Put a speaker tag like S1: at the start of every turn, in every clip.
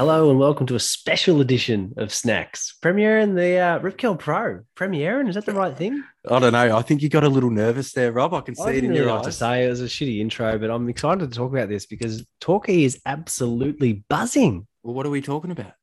S1: Hello and welcome to a special edition of Snacks. Premiering the uh, Rip Curl Pro. Premiering, is that the right thing?
S2: I don't know. I think you got a little nervous there, Rob. I can see
S1: I
S2: it in your
S1: like to say it was a shitty intro, but I'm excited to talk about this because Torquay is absolutely buzzing.
S2: Well, what are we talking about?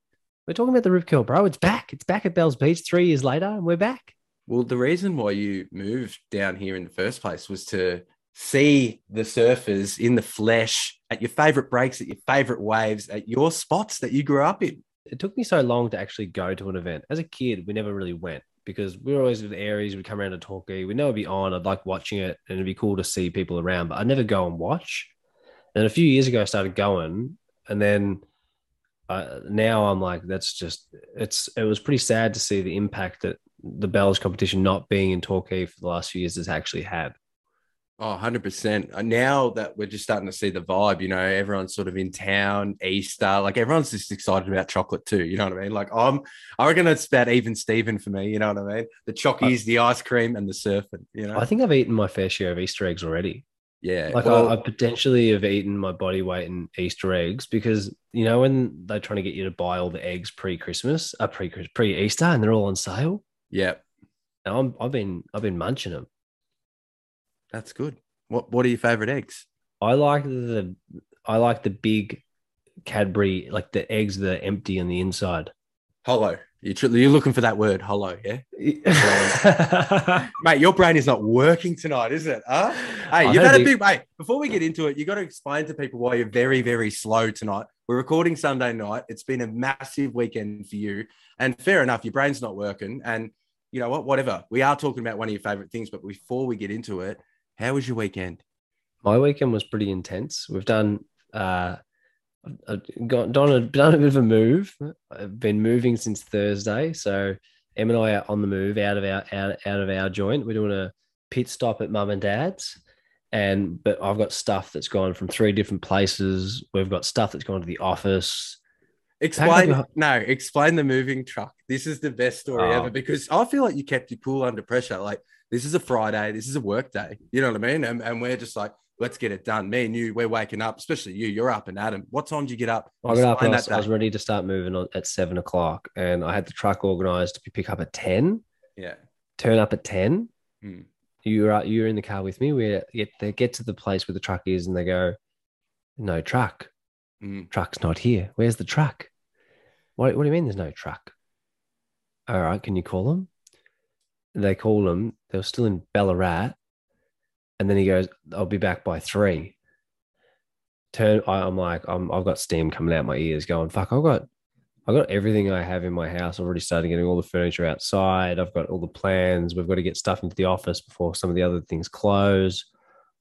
S1: We're talking about the Rip Curl Pro. It's back. It's back at Bell's Beach three years later, and we're back.
S2: Well, the reason why you moved down here in the first place was to see the surfers in the flesh at your favorite breaks, at your favorite waves, at your spots that you grew up in.
S1: It took me so long to actually go to an event. As a kid, we never really went because we were always with Aries. We'd come around to Torquay. We'd know it'd be on. I'd like watching it, and it'd be cool to see people around, but I'd never go and watch. And a few years ago, I started going, and then uh, now I'm like, that's just it's. It was pretty sad to see the impact that the Bells competition not being in Torquay for the last few years has actually had.
S2: Oh, 100%. Uh, Now that we're just starting to see the vibe, you know, everyone's sort of in town, Easter, like everyone's just excited about chocolate too. You know what I mean? Like, I'm, I reckon it's about even Steven for me. You know what I mean? The chockies, the ice cream, and the surfing, you know?
S1: I think I've eaten my fair share of Easter eggs already.
S2: yeah.
S1: Like
S2: well,
S1: I, I potentially have eaten my body weight in Easter eggs because you know when they're trying to get you to buy all the eggs pre-Christmas, uh, pre pre-Easter, and they're all on sale.
S2: yeah.
S1: And I'm, I've been I've been munching them.
S2: That's good. What What are your favorite eggs?
S1: I like the I like the big Cadbury like the eggs that are empty on the inside.
S2: Hollow. You you're looking for that word, hollow, yeah? Mate, your brain is not working tonight, is it? Huh? Hey, you've
S1: had a
S2: big. Hey, before we get into it, you got to explain to people why you're very, very slow tonight. We're recording Sunday night. It's been a massive weekend for you, and fair enough, your brain's not working. And you know what? Whatever. We are talking about one of your favorite things, but before we get into it, how was your weekend?
S1: My weekend was pretty intense. We've done uh I've got done a, done a bit of a move. I've been moving since Thursday, so Em and I are on the move out of our out, out of our joint. We're doing a pit stop at mum and dad's, and but I've got stuff that's gone from three different places. We've got stuff that's gone to the office.
S2: Explain no, explain the moving truck. This is the best story
S1: Oh.
S2: ever because I feel like you kept your cool under pressure. Like this is a Friday, this is a work day. You know what I mean? And, and we're just like, let's get it done. Me and you, we're waking up, especially you. You're up and Adam. What time do you get up?
S1: I got up I was, I was ready to start moving on at seven o'clock, and I had the truck organised to pick up at ten.
S2: Yeah.
S1: Turn up at ten.
S2: Hmm.
S1: You were you were in the car with me. We get they get to the place where the truck is, and they go, "No truck.
S2: Mm.
S1: Truck's not here. Where's the truck? What, what do you mean there's no truck? All right, can you call them? They call them. They were still in Ballarat. And then he goes, I'll be back by three. Turn, I, I'm like, I'm, I've got steam coming out my ears going, fuck, I've got, I've got everything I have in my house. I've already started getting all the furniture outside. I've got all the plans. We've got to get stuff into the office before some of the other things close.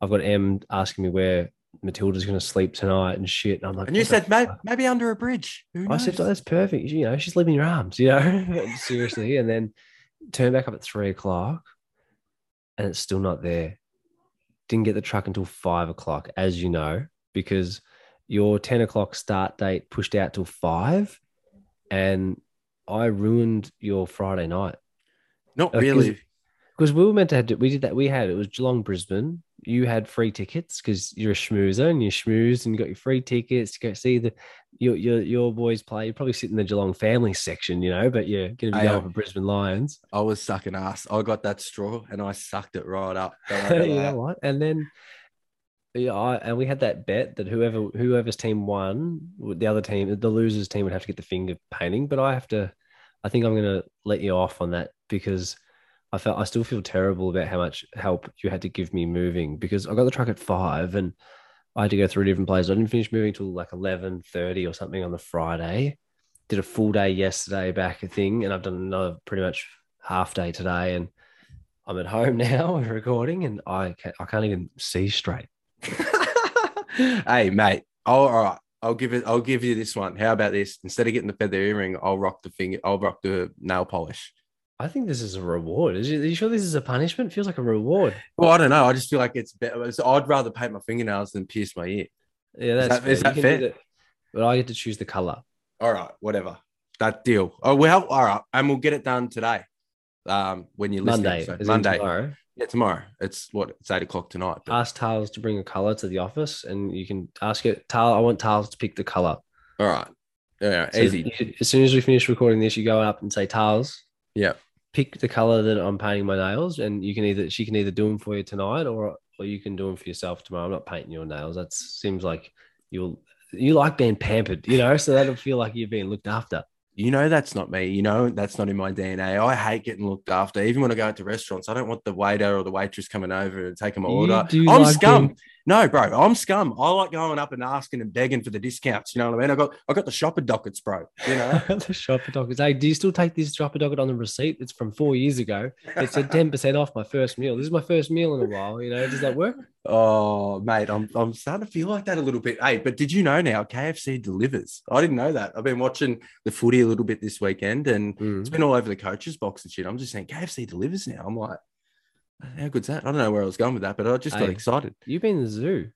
S1: I've got M asking me where Matilda's going to sleep tonight and shit. And I'm like,
S2: And you said, maybe, maybe under a bridge. Who
S1: I said, "Oh, that's perfect. You know, she's leaving your arms, you know, seriously. And then turn back up at three o'clock and it's still not there. Didn't get the truck until five o'clock, as you know, because your 10 o'clock start date pushed out till five. And I ruined your Friday night
S2: Not
S1: Uh, 'cause-
S2: really.
S1: because we were meant to have, we did that. We had, it was Geelong, Brisbane. You had free tickets because you're a schmoozer and you schmoozed and you got your free tickets to go see the your your your boys play. You probably sit in the Geelong family section, you know, but you're going to be
S2: I,
S1: going
S2: uh,
S1: for Brisbane Lions.
S2: I was sucking ass. I got that straw and I sucked it right up.
S1: You know what? And then yeah, I, and we had that bet that whoever whoever's team won, the other team, the losers team would have to get the finger painting. But I have to, I think I'm going to let you off on that because I felt I still feel terrible about how much help you had to give me moving because I got the truck at five and I had to go through different places. I didn't finish moving till like eleven thirty or something on the Friday. Did a full day yesterday back a thing, and I've done another pretty much half day today. And I'm at home now. Recording, and I can't, I can't even see straight.
S2: hey, mate. All right. I'll give it. I'll give you this one. How about this? Instead of getting the feather earring, I'll rock the finger. I'll rock the nail polish.
S1: I think this is a reward. Is you, are you sure this is a punishment? Feels like a reward.
S2: Well, I don't know. I just feel like it's better. so I'd rather paint my fingernails than pierce my ear.
S1: Yeah,
S2: Is
S1: that's
S2: that- is
S1: fair.
S2: that
S1: You can do
S2: fair?
S1: that. But I get to choose the color.
S2: All right, whatever. That deal. Oh well, all right, and we'll get it done today. Um, when you're listening,
S1: Monday.
S2: so Monday.
S1: tomorrow.
S2: Yeah, tomorrow. It's what it's eight o'clock tonight. but-
S1: Ask Tiles to bring a color to the office, and you can ask it. Tales, I want Tiles to pick the color.
S2: all right. Yeah,
S1: So
S2: easy.
S1: you- as soon as we finish recording this, you go up and say, Tars,
S2: Yeah.
S1: pick the color that I'm painting my nails, and you can either she can either do them for you tonight, or or you can do them for yourself tomorrow. I'm not painting your nails. That seems like you'll you like being pampered, you know, so that'll feel like you're being looked after.
S2: You know that's not me. You know that's not in my DNA. I hate getting looked after. Even when I go out to restaurants, I don't want the waiter or the waitress coming over and taking my
S1: You
S2: order. I'm
S1: like
S2: scum.
S1: being-
S2: No, bro, I'm scum. I like going up and asking and begging for the discounts. You know what I mean? I got I got the shopper dockets, bro. You know.
S1: the shopper docket. Hey, do you still take this shopper docket on the receipt? It's from four years ago. It said 10% off my first meal. This is my first meal in a while. You know, does that work?
S2: Oh, mate, I'm I'm starting to feel like that a little bit. Hey, but did you know now KFC delivers? I didn't know that. I've been watching the footy a little bit this weekend, and it's mm. been all over the coaches box and shit. I'm just saying KFC delivers now. I'm like, how good's that? I don't know where I was going with that, but I just got
S1: Hey.
S2: excited.
S1: You've been in the zoo.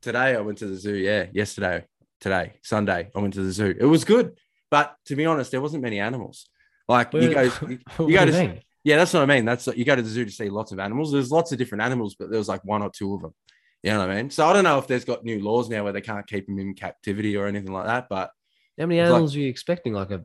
S2: Today I went to the zoo. Yeah, yesterday, today, Sunday, I went to the zoo. It was good, but to be honest, there wasn't many animals. Like you
S1: Where-
S2: guys, you, you go to
S1: mean?
S2: yeah, that's what I mean. That's you go to the zoo to see lots of animals. There's lots of different animals, but there was like one or two of them. You know what I mean? So I don't know if there's got new laws now where they can't keep them in captivity or anything like that. But
S1: How many
S2: It's like-
S1: animals are you expecting? Like a,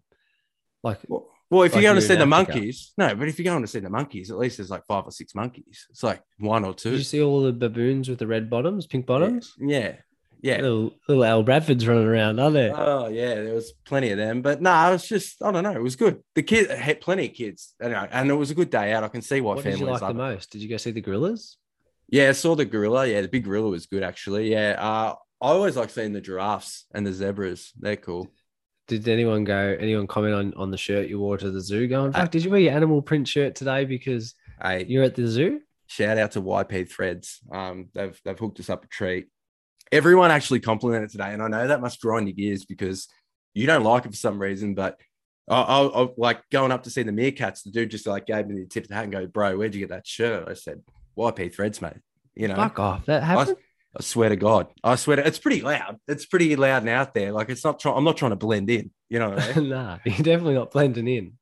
S1: like
S2: well, well if
S1: Like
S2: you're going to see the monkeys, no, but if you're going to see the monkeys, at least there's like five or six monkeys. It's like one or
S1: did
S2: two.
S1: you see all the baboons with the red bottoms, pink bottoms?
S2: Yeah, yeah.
S1: Little little Al Bradfords running around, aren't there?
S2: Oh yeah, there was plenty of them, but no, nah, it was just I don't know. It was good. The kid had plenty of kids, know, and it was a good day out. I can see why
S1: what did
S2: families
S1: you like the
S2: it.
S1: most? Did you go see the gorillas?
S2: Yeah, I saw the gorilla. Yeah, the big gorilla was good actually. Yeah, uh, I always like seeing the giraffes and the zebras. They're cool.
S1: Did anyone go? Anyone comment on on the shirt you wore to the zoo? Going,
S2: Uh,
S1: fuck, did you wear your animal print shirt today because
S2: Hey,
S1: you're at the zoo?
S2: shout out to YP Threads. Um, they've they've hooked us up a treat. Everyone actually complimented today, and I know that must grind your gears because you don't like it for some reason. But I, I, I like going up to see the meerkats. The dude just like gave me the tip of the hat and go, "Bro, where'd you get that shirt?" I said, "YP Threads, mate." You know,
S1: Fuck off. That happened.
S2: I swear to God, I swear to, it's pretty loud. It's pretty loud and out there. Like it's not trying. I'm not trying to blend in. You know what I mean?
S1: nah, you're definitely not blending in.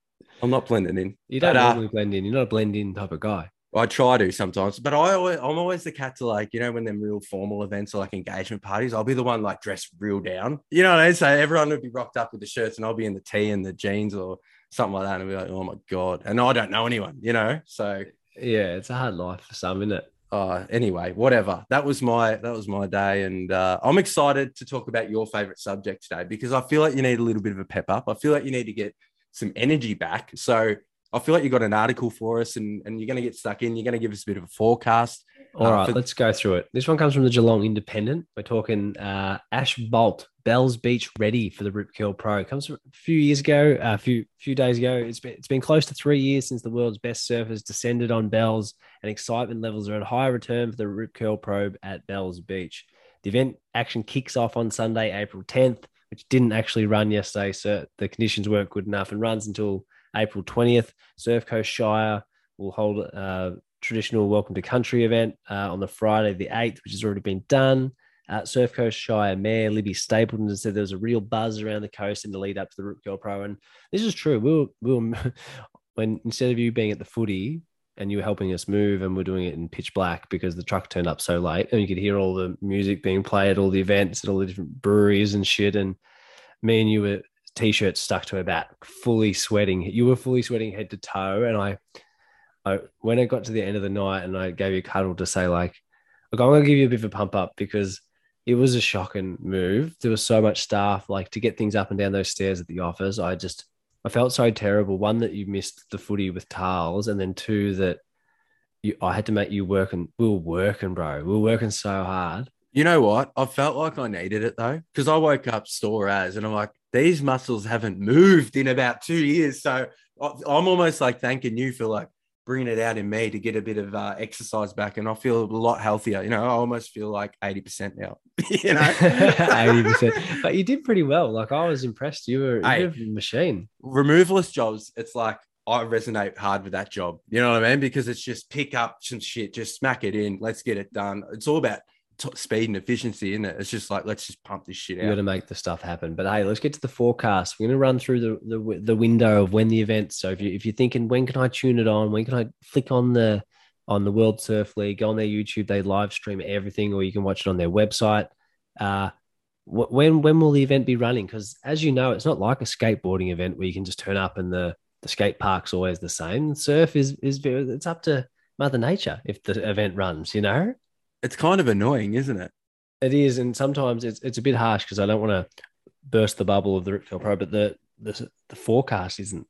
S2: I'm not blending in.
S1: You don't
S2: But, uh,
S1: normally blend in. You're not a blend in type of guy.
S2: I try to sometimes, but I always, I'm always the cat to like, you know, when them real formal events or like engagement parties, I'll be the one like dressed real down. You know what I mean? So everyone would be rocked up with the shirts and I'll be in the tee and the jeans or something like that. And I'll be like, oh my God. And I don't know anyone, you know? So
S1: Yeah, it's a hard life for some, isn't it?
S2: Uh anyway, whatever. That was my that was my day. And uh I'm excited to talk about your favorite subject today because I feel like you need a little bit of a pep up. I feel like you need to get some energy back. So I feel like you got an article for us and, and you're gonna get stuck in. You're gonna give us a bit of a forecast.
S1: All
S2: Uh,
S1: right,
S2: for-
S1: let's go through it. This one comes from the Geelong Independent. We're talking uh, Ash Bolt, Bells Beach ready for the Rip Curl Pro. It comes from a few years ago, a few few days ago. It's been it's been close to three years since the world's best surfers descended on Bells, and excitement levels are at high return for the Rip Curl Pro at Bells Beach. The event action kicks off on Sunday, April 10th, which didn't actually run yesterday, so the conditions weren't good enough, and runs until April 20th. Surf Coast Shire will hold uh, traditional welcome to country event uh, on the Friday the 8th, which has already been done. Uh, Surf Coast Shire Mayor Libby Stapleton said there was a real buzz around the coast in the lead up to the Rip Curl Pro. And this is true. We were, we were when instead of you being at the footy and you were helping us move and we're doing it in pitch black because the truck turned up so late and you could hear all the music being played all the events at all the different breweries and shit. And me and you were t-shirts stuck to our back, fully sweating. You were fully sweating head to toe. And I, I when it got to the end of the night and I gave you a cuddle to say like, look, I'm gonna give you a bit of a pump up because it was a shocking move. There was so much staff like to get things up and down those stairs at the office. I just I felt so terrible. One that you missed the footy with Tales, and then two that you I had to make you work and we were working, bro. We were working so hard.
S2: You know what? I felt like I needed it though, because I woke up sore as and I'm like, these muscles haven't moved in about two years. So I'm almost like thanking you for like bringing it out in me to get a bit of uh, exercise back, and I feel a lot healthier. You know, I almost feel like eighty percent now. you know,
S1: eighty percent. But you did pretty well. Like I was impressed. You were,
S2: Hey.
S1: you were a machine.
S2: removalist jobs. It's like I resonate hard with that job. You know what I mean? Because it's just pick up some shit, just smack it in, let's get it done. It's all about t- speed and efficiency, isn't it? It's just like let's just pump this shit out.
S1: You got to make the stuff happen. But hey, let's get to the forecast. We're going to run through the, the the window of when the event. So if you if you're thinking when can I tune it on, when can I flick on the on the World Surf League, go on their YouTube, they live stream everything, or you can watch it on their website. Uh, wh- when when will the event be running? Because as you know, it's not like a skateboarding event where you can just turn up and the the skate park's always the same. Surf is is it's up to Mother Nature if the event runs. You know,
S2: It's kind of annoying, isn't it?
S1: it is, and sometimes it's it's a bit harsh because I don't want to burst the bubble of the Rip Curl Pro, but the the the forecast isn't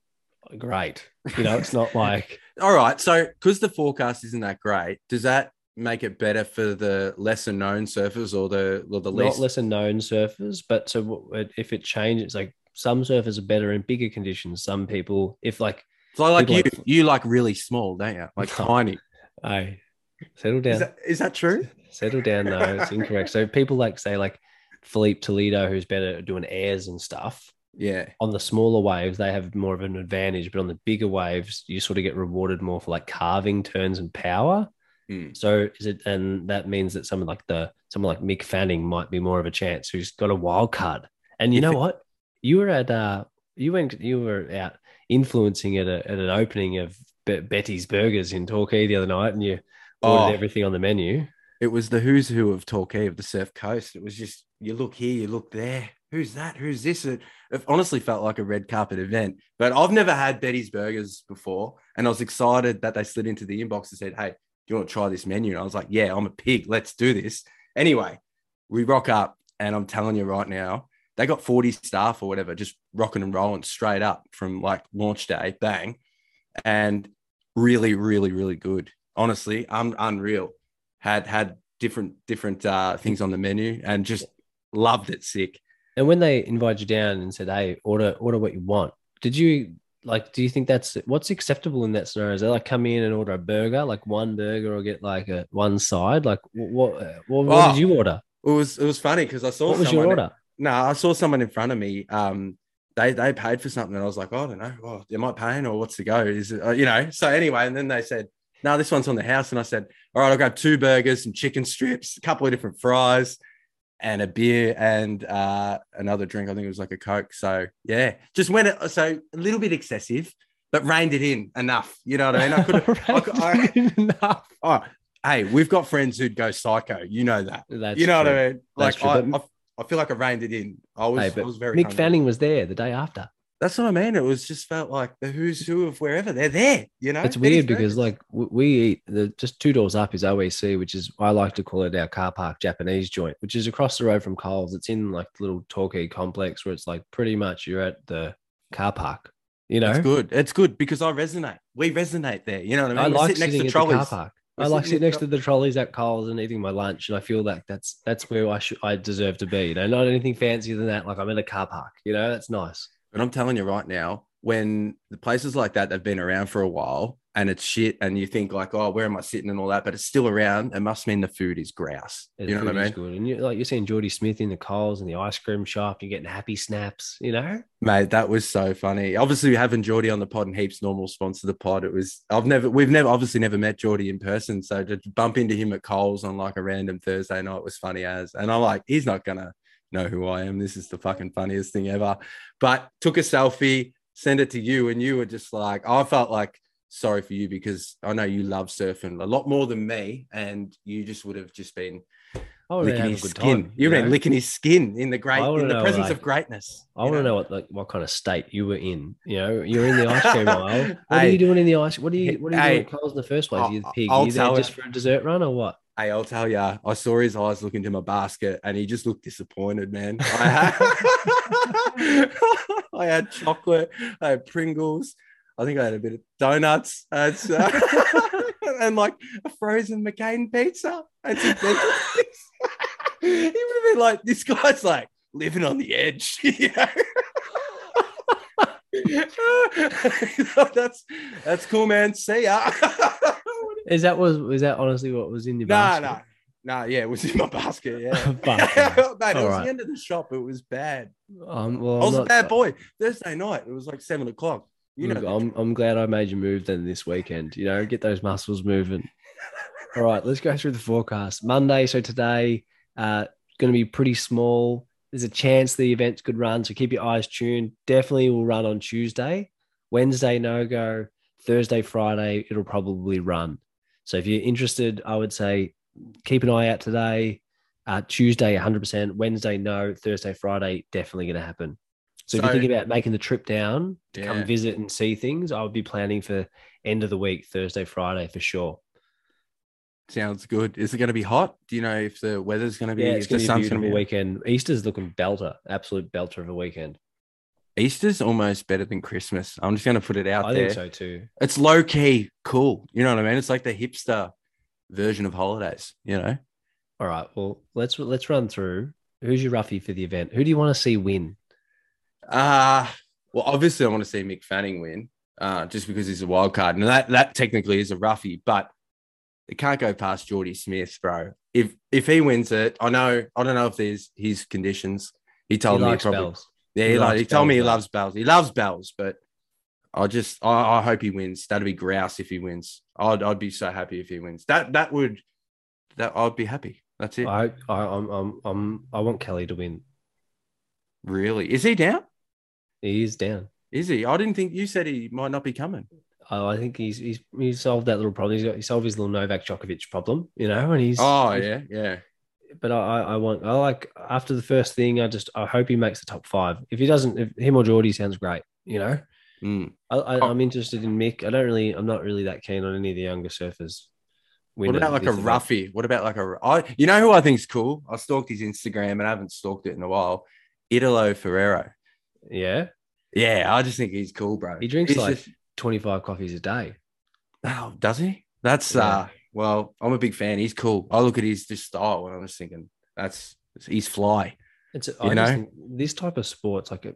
S1: great. You know, it's not like
S2: All right. So, because the forecast isn't that great, does that make it better for the lesser known surfers or the or the
S1: not
S2: least?
S1: lesser known surfers, but so if it changes, like some surfers are better in bigger conditions. Some people, if like,
S2: so, like you,
S1: like-
S2: you like really small, don't you? Like
S1: No.
S2: tiny.
S1: hey, settle down,
S2: Is that, is that true?
S1: settle down. No, it's incorrect. So people like say like Filipe Toledo, who's better at doing airs and stuff.
S2: Yeah.
S1: On the smaller waves, they have more of an advantage, but on the bigger waves, you sort of get rewarded more for like carving turns and power.
S2: Hmm.
S1: So is it, and that means that someone like the someone like Mick Fanning might be more of a chance who's got a wild card. And you
S2: You
S1: know what? You were at uh, you went, you were out influencing at, a, at an opening of Betty's Burgers in Torquay the other night, and you ordered
S2: Oh.
S1: everything on the menu.
S2: It was the who's who of Torquay of the Surf Coast. It was just you look here, you look there. Who's that? Who's this? It, it honestly felt like a red carpet event. But I've never had Betty's Burgers before, and I was excited that they slid into the inbox and said, "Hey, do you want to try this menu?" And I was like, "Yeah, I'm a pig. Let's do this." Anyway, we rock up, and I'm telling you right now, they got 40 staff or whatever, just rocking and rolling straight up from like launch day, bang, and really, really, really good. Honestly, I'm unreal had had different different uh, things on the menu and just loved it sick.
S1: And when they invited you down and said, "Hey, order order what you want," did you like? Do you think that's what's acceptable in that scenario? Is they like come in and order a burger, like one burger, or get like a one side? Like wh- what? What, what
S2: Oh,
S1: did you order?
S2: It was it was funny because I saw
S1: What was
S2: someone,
S1: your order?
S2: No, I saw someone in front of me. Um, they they paid for something, and I was like, oh, I don't know. Oh, am I paying or what's the go? Is it, uh, you know? So anyway, and then they said, no, this one's on the house, and I said, all right, I'll grab two burgers, some chicken strips, a couple of different fries, and a beer and uh, another drink. I think it was like a coke. So yeah, just went it. So a little bit excessive, but reined it in enough. You know what I mean? I could. I could- I-
S1: Enough.
S2: oh, hey, we've got friends who'd go psycho. You know that.
S1: That's
S2: you know what. I mean? Like I, I, I feel like I reined it in. I was,
S1: Hey,
S2: I was very.
S1: Mick
S2: hungry.
S1: Fanning was there the day after.
S2: That's what I mean. It was just felt like the who's who of wherever they're there. You know,
S1: It's weird because like we eat the just two doors up is OEC, which is I like to call it our car park Japanese joint, which is across the road from Coles. It's in like the little Torquay complex where it's like pretty much you're at the car park. You know,
S2: it's good. It's good because I resonate. We resonate there. You know what I mean?
S1: I like
S2: sit next to
S1: the car
S2: trolleys.
S1: park.
S2: We're
S1: I like
S2: sitting
S1: sitting next to the trolleys at Coles and eating my lunch, and I feel like that's that's where I should I deserve to be. You know, not anything fancier than that. Like I'm in a car park. You know, that's nice.
S2: But I'm telling you right now, when the places like that they've been around for a while and it's shit, and you think like, oh, where am I sitting and all that, but it's still around. It must mean the food is grouse.
S1: The
S2: you know what I mean?
S1: Good. And you like you're seeing Jordy Smith in the Coles and the ice cream shop. You're getting happy snaps. You know.
S2: Mate, that was so funny. Obviously, having Jordy on the pod and heaps normal sponsor the pod. It was I've never we've never obviously never met Jordy in person. So to bump into him at Coles on like a random Thursday night was funny as. And I'm like, he's not gonna know who I am. This is the fucking funniest thing ever. But took a selfie, sent it to you, and you were just like, I felt like sorry for you because I know you love surfing a lot more than me, and you just would have just been
S1: I
S2: licking his
S1: good
S2: skin.
S1: time.
S2: You've
S1: know?
S2: been licking his skin in the great in the
S1: know,
S2: presence
S1: like,
S2: of greatness.
S1: I want to know what like what kind of state you were in. You know, you're in the ice cream aisle. What are you doing in the ice? What are you What are you
S2: Hey.
S1: doing Coles in the first place?
S2: I'll-
S1: You the pig?
S2: I'll
S1: Are you there just
S2: you.
S1: for a dessert run or what?
S2: Hey, I'll tell you, I saw his eyes look into my basket and he just looked disappointed, man. I had, I had chocolate, I had Pringles, I think I had a bit of donuts, had, uh, and like a frozen McCain pizza. And some he would have been like, this guy's like living on the edge, you know? that's that's cool, man. See ya.
S1: Is that was was that honestly what was in your
S2: No,
S1: basket?
S2: no, no. Yeah, it was in my basket. Yeah,
S1: Fuck.
S2: Mate, it was
S1: right.
S2: the end of the shop. It was bad.
S1: Um, well,
S2: I was a bad boy. Thursday night. It was like seven o'clock. You know,
S1: I'm I'm glad I made you move then this weekend. You know, get those muscles moving. All right, let's go through the forecast. Monday, so today, uh, going to be pretty small. There's a chance the events could run, so keep your eyes tuned. Definitely will run on Tuesday. Wednesday, no go. Thursday, Friday, it'll probably run. So if you're interested, I would say keep an eye out today. Uh, Tuesday, 100%. Wednesday, no. Thursday, Friday, definitely going to happen. So, if
S2: So-
S1: you think about making the trip down to
S2: Yeah.
S1: come visit and see things, I would be planning for end of the week, Thursday, Friday for sure.
S2: Sounds good. Is it going to be hot? Do you know if the weather's going to be?
S1: Yeah, it's
S2: if
S1: going to be a beautiful
S2: to be?
S1: weekend. Easter's looking belter, absolute belter of a weekend.
S2: Easter's almost better than Christmas. I'm just going to put it out
S1: I
S2: there.
S1: I think so too.
S2: It's low key cool. You know what I mean? It's like the hipster version of holidays. You know?
S1: All right. Well, let's let's run through. Who's your roughie for the event? Who do you want to see win?
S2: Uh well, obviously, I want to see Mick Fanning win, uh, just because he's a wild card, and that that technically is a roughie, but it can't go past Jordy Smith, bro. If if he wins it, I know I don't know if there's his conditions. He
S1: He
S2: told me
S1: likes
S2: probably,
S1: bells.
S2: Yeah,
S1: he
S2: he, like, he told me he loves bells. He loves bells, but I just I, I hope he wins. That'd be grouse if he wins. I'd I'd be so happy if he wins. That that would that I'd be happy. That's it.
S1: I, I I'm, I'm I'm I want Kelly to win.
S2: really, is he down?
S1: He is down.
S2: Is he? I didn't think you said he might not be coming.
S1: Oh, I think he's he's he solved that little problem. He's got he solved his little Novak Djokovic problem, you know, and he's
S2: Oh yeah, yeah.
S1: But I I I want I like after the first thing, I just I hope he makes the top five. If he doesn't, if him or Jordy sounds great, you know.
S2: Mm.
S1: I, I
S2: Oh.
S1: I'm interested in Mick. I don't really I'm not really that keen on any of the younger surfers.
S2: What about like a
S1: this event.
S2: roughie? What about like a I you know who I think's cool? I stalked his Instagram and I haven't stalked it in a while. Italo Ferreira.
S1: Yeah,
S2: Yeah, I just think he's cool, bro.
S1: he drinks
S2: He's
S1: like
S2: just-
S1: 25 coffees a day.
S2: oh, does he? That's
S1: Yeah.
S2: uh well, I'm a big fan. He's cool. I look at his just style and I'm just thinking that's he's fly.
S1: It's
S2: You
S1: I
S2: know?
S1: this type of sports like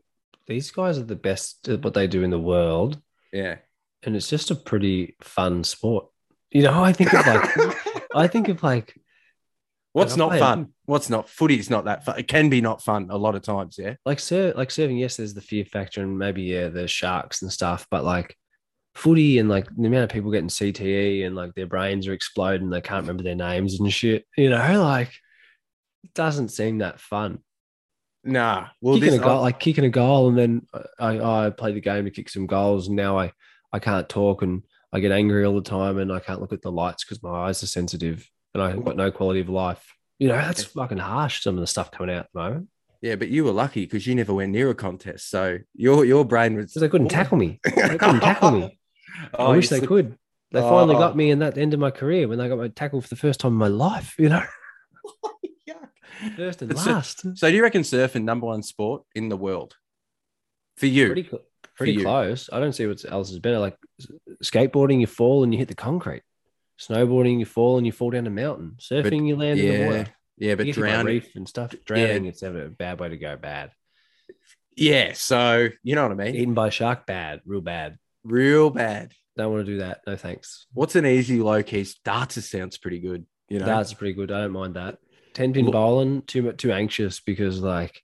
S1: these guys are the best at what they do in the world,
S2: Yeah.
S1: and it's just a pretty fun sport. You know, I think of like I think of like
S2: What's not fun? What's not footy footy's not that fun. It can be not fun a lot of times, yeah.
S1: like ser- like serving. Yes, there's the fear factor and maybe yeah, the sharks and stuff, but like footy and like the amount of people getting CTE and like their brains are exploding, they can't remember their names and shit. You know, like it doesn't seem that fun.
S2: Nah. Well,
S1: kicking
S2: this,
S1: a goal, like kicking a goal, and then I, I play the game to kick some goals, and now I I can't talk and I get angry all the time, and I can't look at the lights because my eyes are sensitive, and I've got no quality of life. You know, that's fucking harsh. Some of the stuff coming out at the moment
S2: yeah, but you were lucky because you never went near a contest. So your your brain was
S1: because oh. they couldn't tackle me. They couldn't tackle me.
S2: Oh,
S1: I wish they
S2: slipped-
S1: could. They oh, finally
S2: Oh.
S1: got me in that end of my career when they got my tackle for the first time in my life. You know, first and last.
S2: So do you reckon surfing number one sport in the world for you?
S1: Pretty, cl- pretty
S2: you.
S1: close. I don't see what else is better. Like skateboarding, you fall and you hit the concrete. Snowboarding, you fall and you fall down a mountain. Surfing, you land in the
S2: yeah,
S1: water.
S2: yeah, but
S1: You get hit by a
S2: drowning.
S1: reef and stuff. Drowning, it's never a bad way to go. Bad.
S2: Yeah, so you know what I mean.
S1: Eaten by a shark, bad, real bad.
S2: Real bad.
S1: Don't want to do that. No thanks.
S2: What's an easy low key? Darts sounds pretty good. You know,
S1: That's pretty good. I don't mind that. Ten pin
S2: Look-
S1: bowling, too too anxious because like,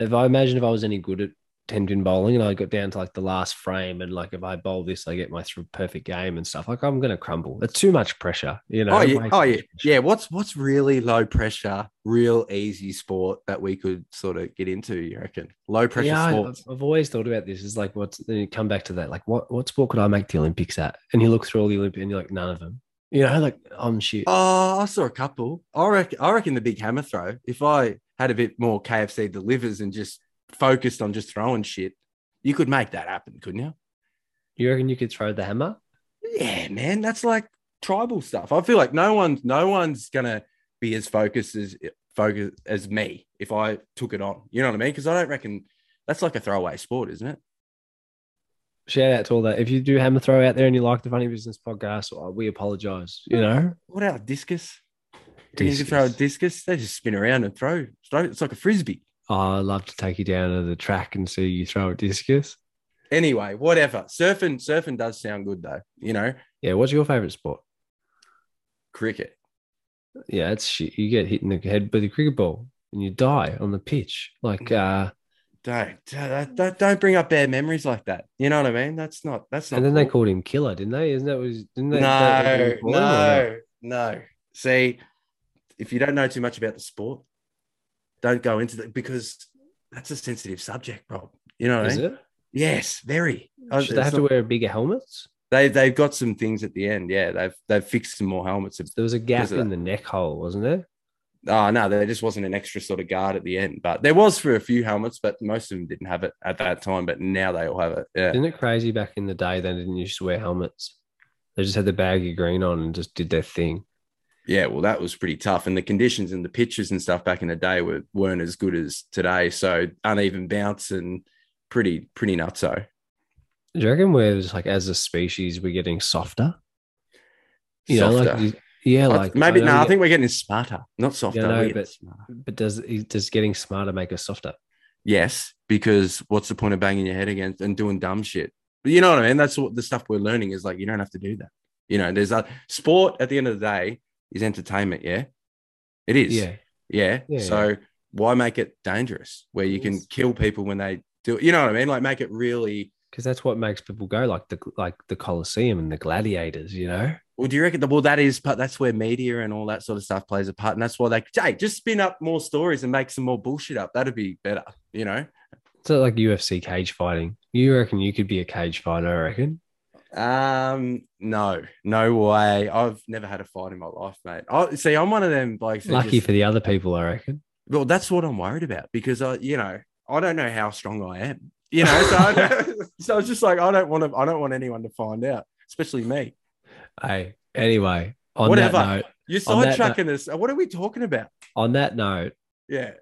S1: if I imagine if I was any good at ten pin bowling and I got down to like the last frame and like if I bowl this, I get my th- perfect game and stuff. Like I'm gonna crumble. It's too much pressure. You know.
S2: oh yeah, oh yeah, yeah. What's what's really low pressure, real easy sport that we could sort of get into? You reckon low pressure
S1: yeah,
S2: sports?
S1: I've, I've always thought about this. Is like, what's then you come back to that? Like, what what sport could I make the Olympics at? And you look through all the Olympics, and you're like, none of them. You know, like I'm shit.
S2: Oh, I saw a couple. I reckon, I reckon the big hammer throw. If I had a bit more KFC delivers and just focused on just throwing shit, you could make that happen, couldn't you?
S1: You reckon you could throw the hammer?
S2: Yeah, man, that's like tribal stuff. I feel like no one's no one's gonna be as focused as focused as me if I took it on. You know what I mean? Because I don't reckon that's like a throwaway sport, isn't it?
S1: Shout out to all that. If you do hammer throw out there and you like the Funny Business podcast, uh, we apologize. You know,
S2: What about discus? You can throw a
S1: Discus.
S2: discus. They just spin around and throw. throw. It's like a frisbee.
S1: Oh, I'd love to take you down to the track and see you throw a discus.
S2: Anyway, whatever. Surfing, surfing does sound good though. You know,
S1: Yeah, what's your favorite sport?
S2: cricket.
S1: Yeah, it's shit. You get hit in the head with a cricket ball and you die on the pitch. Like, uh,
S2: Don't, don't don't- bring up bad memories like that. You know what I mean? That's not. That's not.
S1: and then they called him killer, didn't they? Isn't that was didn't they?
S2: no,
S1: they- they call him or
S2: no, no. See, if you don't know too much about the sport, don't go into that because that's a sensitive subject, Rob. You know what I mean?
S1: it?
S2: Yes, very. Oh,
S1: Should they have to wear bigger helmets?
S2: They they've got some things at the end. Yeah, they've they've fixed some more helmets.
S1: There was a gap in the neck hole, wasn't there?
S2: Oh no, there just wasn't an extra sort of guard at the end, but there was for a few helmets, but most of them didn't have it at that time. But now they all have it. Yeah,
S1: Isn't it crazy back in the day they didn't used to wear helmets? They just had the baggy green on and just did their thing.
S2: Yeah. Well, that was pretty tough, and the conditions and the pitches and stuff back in the day were weren't as good as today. So uneven bounce and pretty pretty nutso.
S1: Do you reckon we're just like as a species we're getting softer? You know, like yeah, like
S2: maybe no. I think we're getting smarter, not softer.
S1: Yeah, no, but-
S2: smarter.
S1: But does does getting smarter make us softer?
S2: Yes, because what's the point of banging your head against and doing dumb shit? But you know what I mean? That's what the stuff we're learning is like. You don't have to do that. You know, there's a sport at the end of the day is entertainment. Yeah, it is.
S1: Yeah,
S2: Yeah.
S1: Yeah,
S2: so why make it dangerous where you can kill people when they do it? You know what I mean? Like make it really.
S1: because that's what makes people go like the like the Colosseum and the gladiators. You know,
S2: Well, do you reckon? The, well, that is part. That's where media and all that sort of stuff plays a part, and that's why they. Hey, just spin up more stories and make some more bullshit up. That'd be better. You know.
S1: so like UFC cage fighting. You reckon you could be a cage fighter? I reckon.
S2: Um, no, no way. I've never had a fight in my life, mate. I see. I'm one of them blokes.
S1: Lucky
S2: just-
S1: for the other people, I reckon.
S2: well, that's what I'm worried about because I, you know, I don't know how strong I am. You know, so I so it's just like I don't want to. I don't want anyone to find out, especially me.
S1: Hey, anyway, on
S2: Whatever.
S1: that note,
S2: You're sidetracking us. What are we talking about?
S1: on that note,
S2: Yeah.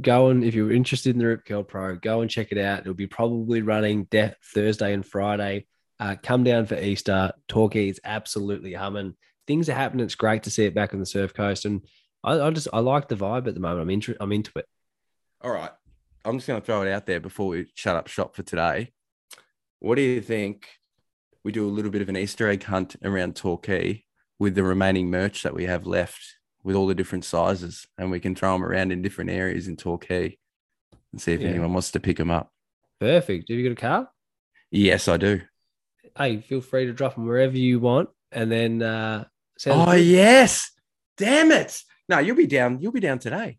S1: go and if you're interested in the Rip Curl Pro, go and check it out. It'll be probably running Thursday and Friday. Uh, come down for Easter. Torquay is absolutely humming. Things are happening. It's great to see it back on the surf coast, and I, I just I like the vibe at the moment. I'm into I'm into it.
S2: All right. I'm just going to throw it out there before we shut up shop for today. What do you think? We do a little bit of an Easter egg hunt around Torquay with the remaining merch that we have left with all the different sizes, and we can throw them around in different areas in Torquay and see if
S1: Yeah.
S2: anyone wants to pick them up.
S1: Perfect. Have you got a car?
S2: Yes, I do.
S1: Hey, feel free to drop them wherever you want, and then uh,
S2: Oh
S1: good.
S2: yes! Damn it! No, you'll be down. You'll be down today,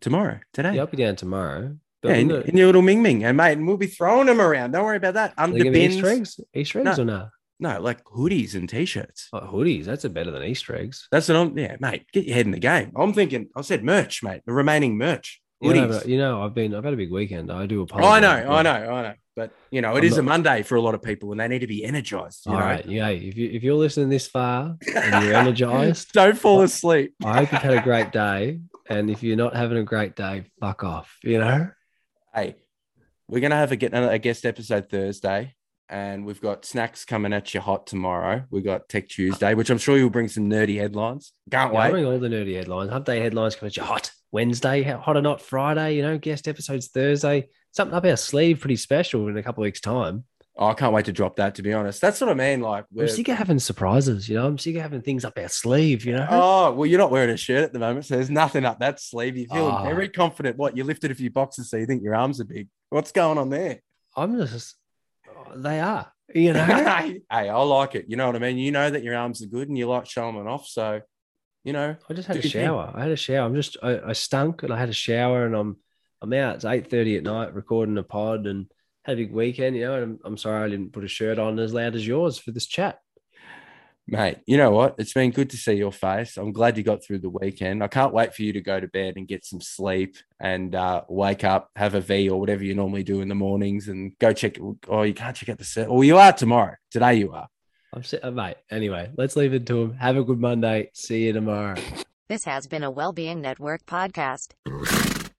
S2: tomorrow, today.
S1: yeah, I'll be down tomorrow.
S2: Yeah, in,
S1: gonna-
S2: in your little Ming Ming, and mate, and we'll be throwing them around. Don't worry about that. Under
S1: they gonna be
S2: bins,
S1: Easter eggs, Easter eggs
S2: No.
S1: or no?
S2: no, like hoodies and t-shirts.
S1: Oh, hoodies. That's a better than Easter eggs.
S2: That's what I'm. Yeah, mate, get your head in the game. I'm thinking. I said merch, mate. The remaining merch.
S1: You know, but, you know, I've been I've had a big weekend. I do
S2: Oh,
S1: apologize.
S2: I know. I know, I know. But you know, it
S1: I'm
S2: is a Monday for a lot of people, and they need to be energized. You
S1: All
S2: know?
S1: right, yeah. If you if you're listening this far and you're energized,
S2: Don't fall asleep.
S1: I hope you've had a great day. And if you're not having a great day, fuck off. You know.
S2: Hey, we're gonna have a get a guest episode Thursday, and we've got snacks coming at you hot tomorrow. We got Tech Tuesday, which I'm sure you'll bring some nerdy headlines. Can't
S1: Yeah,
S2: wait.
S1: bring all the nerdy headlines. Hump day headlines coming at you hot Wednesday, hot or not Friday. You know, guest episodes Thursday. Something up our sleeve, pretty special in a couple of weeks' time.
S2: Oh, I can't wait to drop that. To be honest, that's what I mean. Like,
S1: I'm
S2: we're,
S1: sick of having surprises. You know, I'm sick of having things up our sleeve. You know.
S2: oh well, you're not wearing a shirt at the moment, so there's nothing up that sleeve. You're feeling
S1: Oh. Ah.
S2: very confident. What you lifted a few boxes, so you think your arms are big. What's going on there?
S1: I'm just. oh, They are. You know.
S2: hey, I like it. You know what I mean. You know that your arms are good, and you like showing them off. So, you know,
S1: I just had a
S2: your thing.
S1: shower. I had a shower. I'm just I, I stunk and I had a shower and I'm I'm out. It's eight thirty at night recording a pod and had a big weekend. You know, and I'm, I'm sorry I didn't put a shirt on as loud as yours for this chat.
S2: mate. You know what? It's been good to see your face. I'm glad you got through the weekend. I can't wait for you to go to bed and get some sleep and uh, wake up, have a V or whatever you normally do in the mornings, and go check. Oh, you can't check out the set. Well, you are tomorrow. Today you are.
S1: I'm si- uh, mate. Anyway, let's leave it to him. Have a good Monday. See you tomorrow.
S3: This has been a Wellbeing Network podcast.